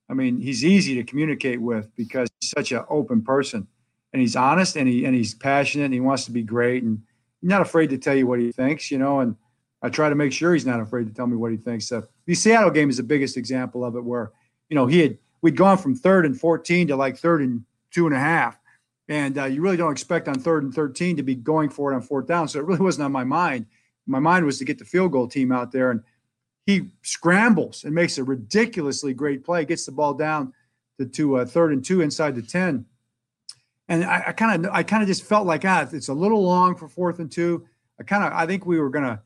I mean, he's easy to communicate with because he's such an open person and he's honest and he and he's passionate and he wants to be great and not afraid to tell you what he thinks, you know. And I try to make sure he's not afraid to tell me what he thinks. So the Seattle game is the biggest example of it, where you know he had we'd gone from third and fourteen to like third and two and a half, and uh, you really don't expect on third and thirteen to be going for it on fourth down. So it really wasn't on my mind. My mind was to get the field goal team out there, and he scrambles and makes a ridiculously great play, gets the ball down to, to uh, third and two inside the ten and I kind of I kind of just felt like ah, it's a little long for fourth and two. I kind of I think we were gonna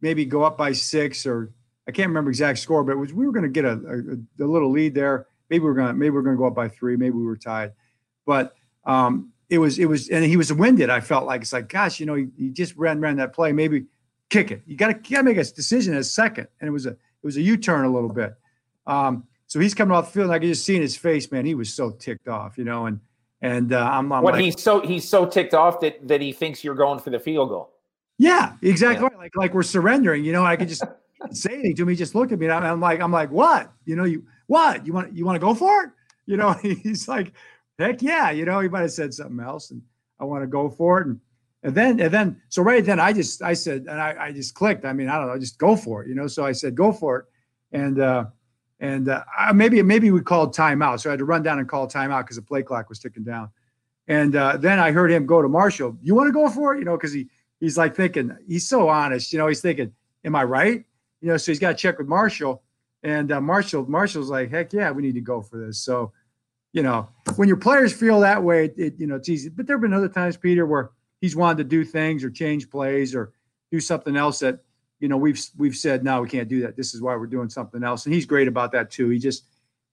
maybe go up by six or I can't remember exact score, but was, we were gonna get a, a, a, little lead there. Maybe we are gonna maybe we are gonna go up by three. Maybe we were tied, but um, it was it was and he was winded. I felt like it's like gosh, you know, he, he just ran ran that play. Maybe kick it. You got to got to make a decision in a second, and it was a it was a U turn a little bit. Um, so he's coming off the field, and I could just see in his face, man, he was so ticked off, you know, and and uh, I'm, I'm what like, he's so he's so ticked off that that he thinks you're going for the field goal. Yeah, exactly. Yeah. Like like we're surrendering. You know, I could just say anything to me. Just look at me. I'm, I'm, like I'm like what? You know, you what? You want you want to go for it? You know, he's like, heck yeah. You know, he might have said something else, and I want to go for it. And and then and then so right then I just I said and I, I just clicked. I mean I don't know, just go for it. You know, so I said go for it, and. uh and uh, maybe maybe we called timeout. So I had to run down and call timeout because the play clock was ticking down. And uh, then I heard him go to Marshal. You want to go for it? You know, because he he's like thinking he's so honest. You know, he's thinking, "Am I right?" You know, so he's got to check with Marshal. And uh, Marshal Marshal's like, "Heck yeah, we need to go for this." So, you know, when your players feel that way, it, it you know it's easy. But there have been other times, Peter, where he's wanted to do things or change plays or do something else that you know, we've we've said no, we can't do that. This is why we're doing something else, and he's great about that too. He just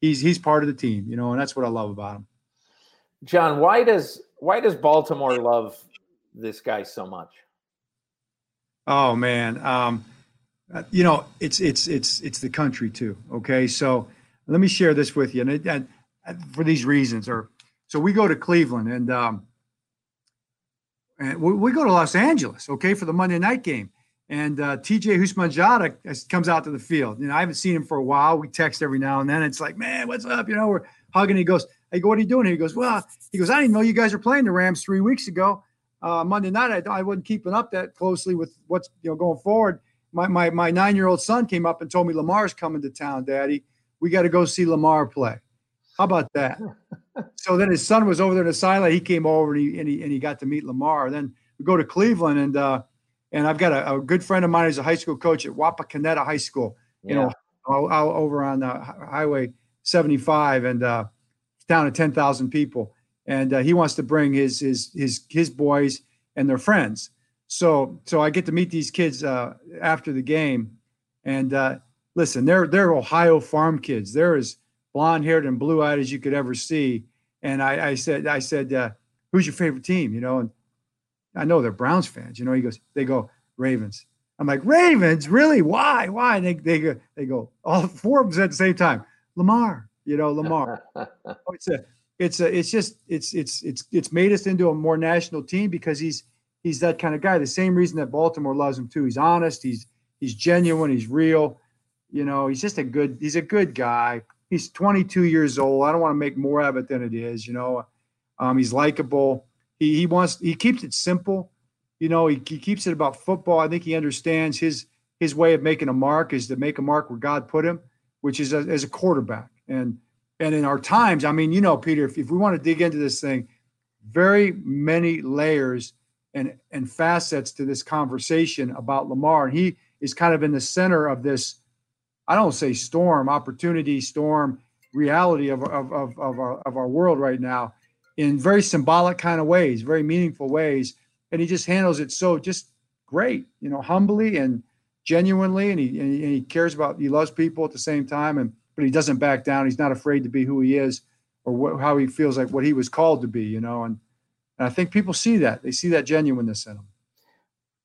he's he's part of the team, you know, and that's what I love about him. John, why does why does Baltimore love this guy so much? Oh man, um, uh, you know, it's it's it's it's the country too. Okay, so let me share this with you, and, it, and for these reasons, or so we go to Cleveland and. Um, and we, we go to Los Angeles, okay, for the Monday night game and uh, TJ Houshmandzadeh comes out to the field. You know, I haven't seen him for a while. We text every now and then. It's like, man, what's up? You know, we're hugging. He goes, go, what are you doing? here? He goes, well, he goes, I didn't know you guys were playing the Rams three weeks ago. Uh, Monday night, I, I wasn't keeping up that closely with what's you know going forward. My my my nine year old son came up and told me Lamar's coming to town, Daddy. We got to go see Lamar play. How about that? so then his son was over there in the sideline. He came over and he, and he and he got to meet Lamar. Then we go to Cleveland and. uh And I've got a, a good friend of mine who's a high school coach at Wapakoneta High School, you yeah. know, out, over on the Highway 75 and uh, down to 10,000 people. And uh, he wants to bring his his his his boys and their friends. So so I get to meet these kids uh, after the game, and uh, listen, they're they're Ohio farm kids. They're as blonde haired and blue eyed as you could ever see. And I, I said I said, uh, who's your favorite team? You know, and I know they're Browns fans. You know, he goes, they go Ravens. I'm like Ravens, really? Why? Why? And they they go they go all four of them at the same time. Lamar, you know, Lamar. oh, it's a it's a it's just it's it's it's it's made us into a more national team because he's he's that kind of guy. The same reason that Baltimore loves him too. He's honest. He's he's genuine. He's real. You know, he's just a good he's a good guy. He's 22 years old. I don't want to make more of it than it is. You know, um, he's likable he, he wants he keeps it simple. You know, he, he keeps it about football. I think he understands his his way of making a mark is to make a mark where God put him, which is a, as a quarterback. And and in our times, I mean, you know, Peter, if, if we want to dig into this thing, very many layers and and facets to this conversation about Lamar. And he is kind of in the center of this, I don't say storm, opportunity, storm, reality of, of, of, of, our, of our world right now in very symbolic kind of ways, very meaningful ways. And he just handles it so just great, you know, humbly and genuinely. And he, and he, cares about, he loves people at the same time. And, but he doesn't back down. He's not afraid to be who he is or how he feels like what he was called to be, you know. And, and I think people see that. They see that genuineness in him.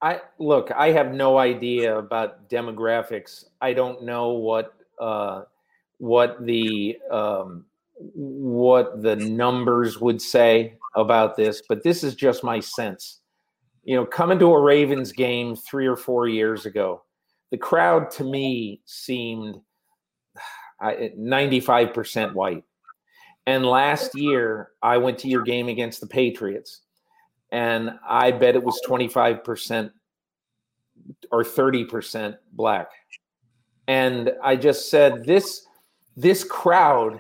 I look, I have no idea about demographics. I don't know what, uh, what the, um, what the numbers would say about this, but this is just my sense. You know, coming to a Ravens game three or four years ago, the crowd to me seemed 95% white. And last year, I went to your game against the Patriots, and I bet it was 25% or 30% black. And I just said, this this crowd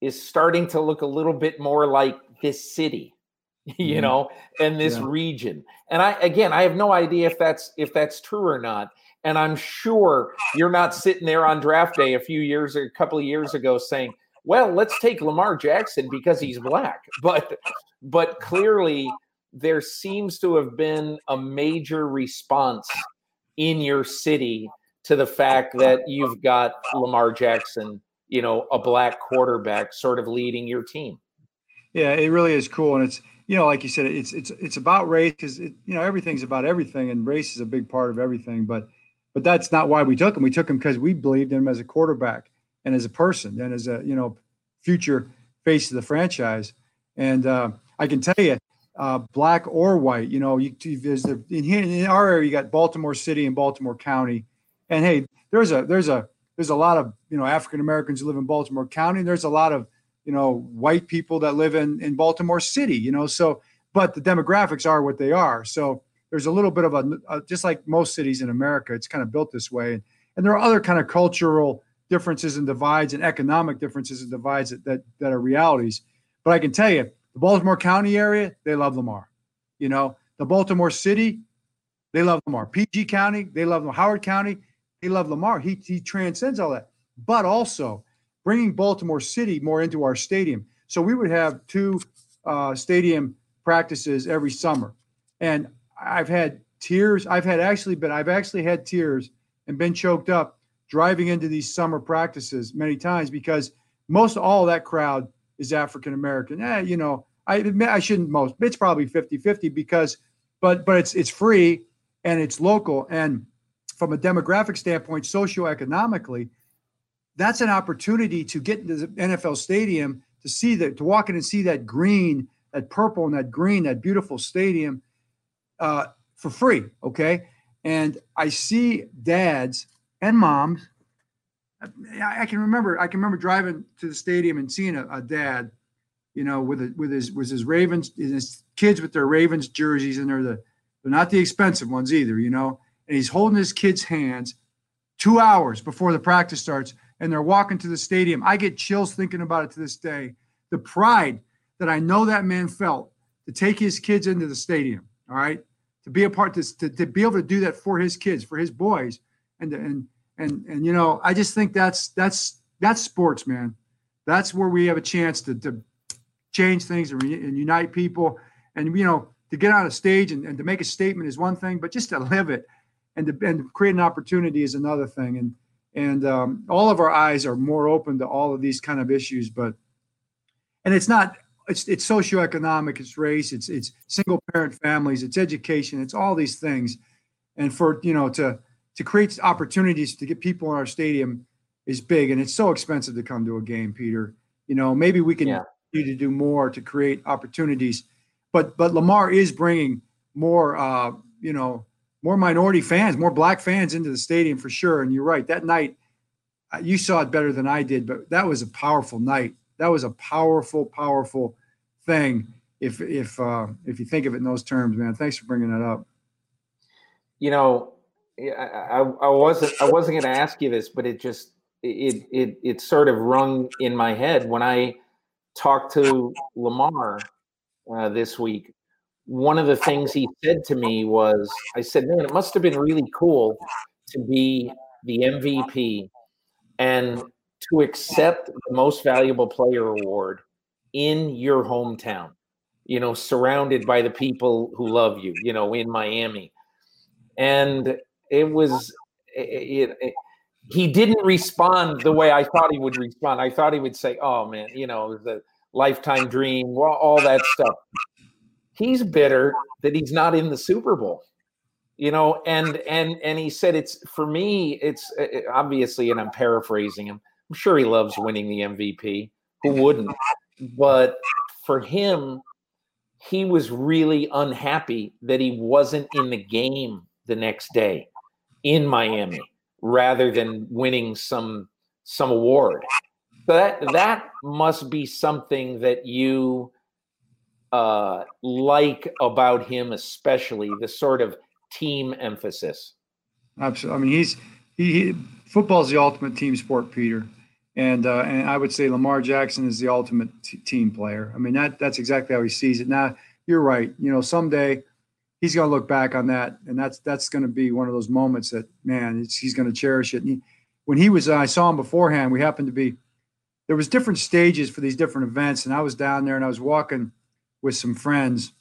is starting to look a little bit more like this city you mm-hmm. know and this yeah. region and i again i have no idea if that's if that's true or not and i'm sure you're not sitting there on draft day a few years or a couple of years ago saying well let's take lamar jackson because he's black but but clearly there seems to have been a major response in your city to the fact that you've got lamar jackson you know, a black quarterback sort of leading your team. Yeah, it really is cool, and it's you know, like you said, it's it's it's about race because you know everything's about everything, and race is a big part of everything. But but that's not why we took him. We took him because we believed in him as a quarterback and as a person and as a you know future face of the franchise. And uh, I can tell you, uh, black or white, you know, you, there's the, in, here, in our area, you got Baltimore City and Baltimore County, and hey, there's a there's a there's a lot of you know African Americans who live in Baltimore County. There's a lot of you know white people that live in in Baltimore City. You know, so but the demographics are what they are. So there's a little bit of a, a just like most cities in America, it's kind of built this way. And, and there are other kind of cultural differences and divides and economic differences and divides that, that that are realities. But I can tell you, the Baltimore County area, they love Lamar. You know, the Baltimore City, they love Lamar. PG County, they love Lamar. Howard County, they love Lamar. He, he transcends all that, but also bringing Baltimore City more into our stadium. So we would have two uh, stadium practices every summer. And I've had tears. I've had actually, but I've actually had tears and been choked up driving into these summer practices many times because most all that crowd is African American. Eh, you know, I admit I shouldn't most, it's probably 50 50 because, but, but it's, it's free and it's local. And from a demographic standpoint, socioeconomically, that's an opportunity to get into the NFL stadium to see that, to walk in and see that green, that purple and that green, that beautiful stadium uh, for free. Okay. And I see dads and moms. I, I can remember, I can remember driving to the stadium and seeing a, a dad, you know, with a, with his with his Ravens, his kids with their Ravens jerseys, and they're the they're not the expensive ones either, you know and he's holding his kids' hands two hours before the practice starts, and they're walking to the stadium. I get chills thinking about it to this day. The pride that I know that man felt to take his kids into the stadium. All right. to be a part to, to, to be able to do that for his kids, for his boys, and to, and and and you know, I just think that's that's that's sports, man. That's where we have a chance to to change things and, re- and unite people, and you know, to get on a stage and, and to make a statement is one thing, but just to live it and to and create an opportunity is another thing. And and um, all of our eyes are more open to all of these kind of issues, but and it's not it's it's socioeconomic, it's race, it's it's single parent families, it's education, it's all these things. And for you know to to create opportunities to get people in our stadium is big, and it's so expensive to come to a game, Peter. You know, maybe we can yeah. need to do more to create opportunities. But but Lamar is bringing more, uh, you know, more minority fans, more black fans into the stadium for sure. And you're right, that night uh, you saw it better than I did, but that was a powerful night that was a powerful, powerful thing. If if uh, if you think of it in those terms, man. Thanks for bringing that up. You know, I, I wasn't I wasn't going to ask you this, but it just it it it sort of rung in my head when I talked to Lamar uh, this week. One of the things he said to me was, I said, "Man, it must have been really cool to be the MVP and to accept the most valuable player award in your hometown you know surrounded by the people who love you you know in miami and it was it, it, it, he didn't respond the way i thought he would respond i thought he would say oh man you know the lifetime dream well, all that stuff he's bitter that he's not in the super bowl you know and and and he said it's for me it's uh, uh, obviously and i'm paraphrasing him I'm sure he loves winning the MVP. Who wouldn't? But for him, he was really unhappy that he wasn't in the game the next day in Miami rather than winning some some award. That that must be something that you uh, like about him, especially the sort of team emphasis. Absolutely. I mean, he's he, he football's the ultimate team sport, Peter and uh, and I would say Lamar Jackson is the ultimate t- team player. I mean that that's exactly how he sees it. Now you're right. You know, someday he's going to look back on that, and that's that's going to be one of those moments that man, he's going to cherish it. And he, when he was, I saw him beforehand. We happened to be there was different stages for these different events, and I was down there and I was walking with some friends,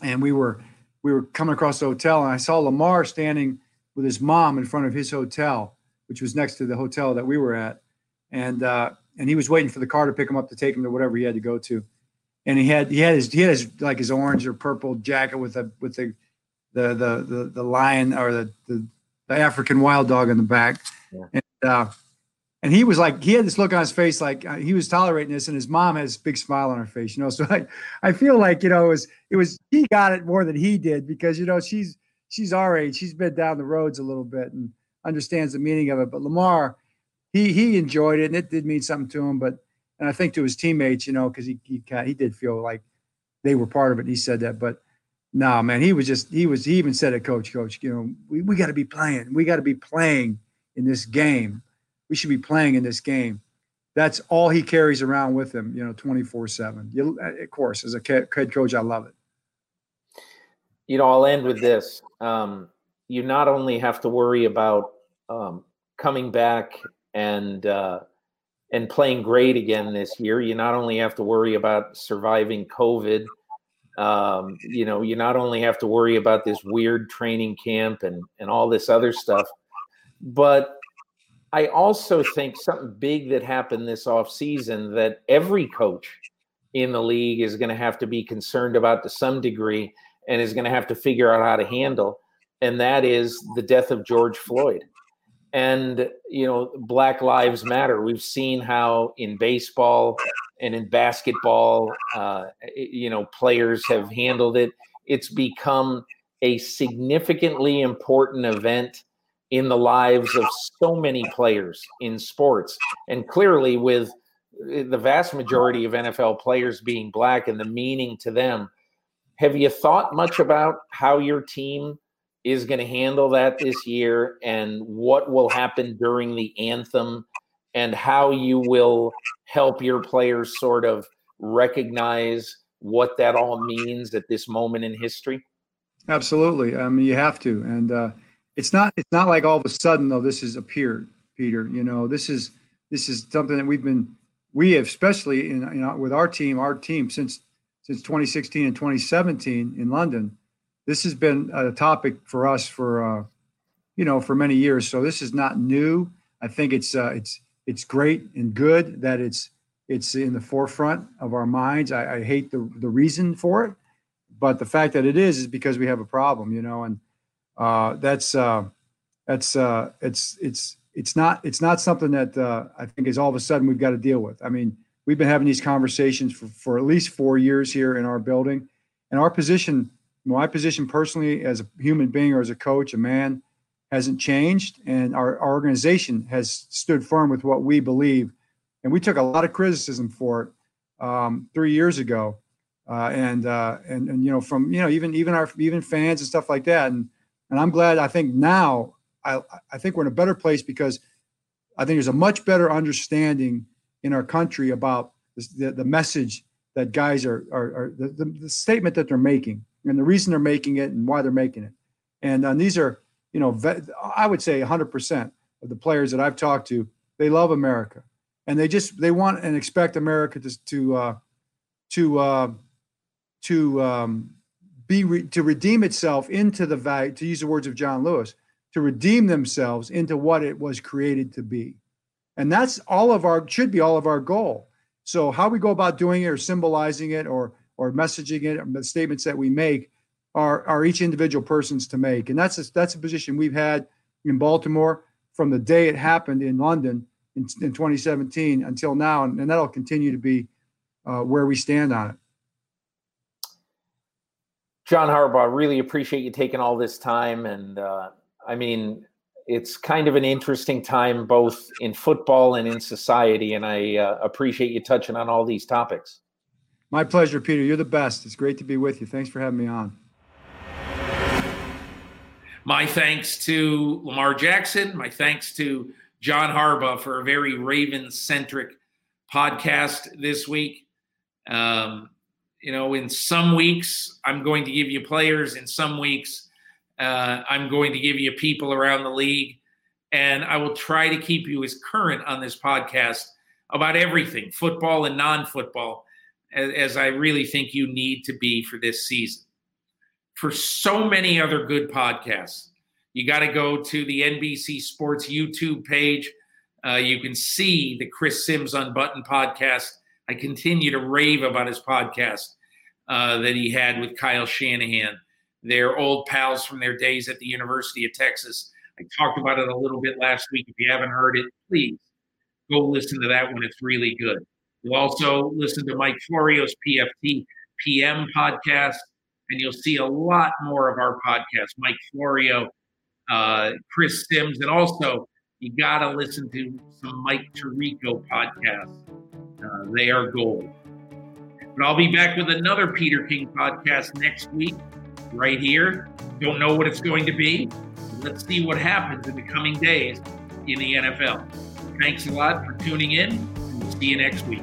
and we were we were coming across the hotel, and I saw Lamar standing with his mom in front of his hotel, which was next to the hotel that we were at and uh, and he was waiting for the car to pick him up to take him to whatever he had to go to. And he had he had his he had his like his orange or purple jacket with the with the the the the, the lion or the, the, the African wild dog in the back. Yeah. And uh, and he was like he had this look on his face like uh, he was tolerating this, and his mom has a big smile on her face, you know. So I I feel like you know it was it was he got it more than he did because you know she's she's our age, she's been down the roads a little bit and understands the meaning of it. But Lamar he he enjoyed it and it did mean something to him. But and I think to his teammates, you know, because he he kind he did feel like they were part of it. He said that, but no, nah, man, he was just he was he even said it, coach, coach, you know, we, we got to be playing. We got to be playing in this game. We should be playing in this game. That's all he carries around with him, you know, 24 seven. Of course, as a head coach, I love it. You know, I'll end with this. Um, you not only have to worry about um, coming back and uh, and playing great again this year. You not only have to worry about surviving COVID, um, you know, you not only have to worry about this weird training camp and and all this other stuff, but I also think something big that happened this off season that every coach in the league is going to have to be concerned about to some degree and is going to have to figure out how to handle and that is the death of George Floyd and you know black lives matter. We've seen how in baseball and in basketball uh, you know players have handled it. It's become a significantly important event in the lives of so many players in sports. And clearly with uh, the vast majority of NFL players being black and the meaning to them have you thought much about how your team is going to handle that this year and what will happen during the anthem and how you will help your players sort of recognize what that all means at this moment in history? Absolutely. I mean, you have to, and uh, it's not it's not like all of a sudden though this has appeared, Peter. You know, this is this is something that we've been we have, especially in you know with our team, our team since since 2016 and 2017 in London. This has been a topic for us for uh, you know for many years. So this is not new. I think it's uh, it's it's great and good that it's it's in the forefront of our minds. I, I hate the the reason for it, but the fact that it is is because we have a problem, you know, and uh, that's uh, that's uh, it's it's it's not it's not something that uh, I think is all of a sudden we've got to deal with. I mean, we've been having these conversations for, for at least four years here in our building, and our position, my position personally as a human being or as a coach, a man, hasn't changed, and our, our organization has stood firm with what we believe, and we took a lot of criticism for it um, three years ago, uh, and uh, and and you know from you know even even our even fans and stuff like that, and and I'm glad. I think now I I think we're in a better place because I think there's a much better understanding in our country about the, the message that guys are are, are the, the, the, statement that they're making and the reason they're making it and why they're making it. And, and these are you know I would say 100% of the players that I've talked to they love America. And they just they want and expect America to to uh, to uh, to um, be re- to redeem itself into the value to use the words of John Lewis to redeem themselves into what it was created to be. And that's all of our should be all of our goal. So how we go about doing it or symbolizing it or or messaging it or the statements that we make are are each individual persons to make and that's a, that's a position we've had in baltimore from the day it happened in london in, in 2017 until now and, and that'll continue to be uh, where we stand on it John Harbaugh, really appreciate you taking all this time. And uh, I mean, it's kind of an interesting time both in football and in society. And I uh, appreciate you touching on all these topics. My pleasure, Peter. You're the best. It's great to be with you. Thanks for having me on. My thanks to Lamar Jackson. My thanks to John Harbaugh for a very Raven centric podcast this week. Um, you know, in some weeks, I'm going to give you players. In some weeks, uh, I'm going to give you people around the league. And I will try to keep you as current on this podcast about everything, football and non football, as, as I really think you need to be for this season. For so many other good podcasts, you got to go to the NBC Sports YouTube page. Uh, you can see the Chris Simms Unbuttoned podcast I continue to rave about his podcast uh, that he had with Kyle Shanahan. They're old pals from their days at the University of Texas. I talked about it a little bit last week. If you haven't heard it, please go listen to that one. It's really good. You'll also listen to Mike Florio's PFT PM podcast, and you'll see a lot more of our podcast. Mike Florio, uh, Chris Simms, and also you got to listen to some Mike Tirico podcasts. Uh, they are gold. But I'll be back with another Peter King podcast next week, right here. Don't know what it's going to be. Let's see what happens in the coming days in the NFL. Thanks a lot for tuning in. We'll see you next week.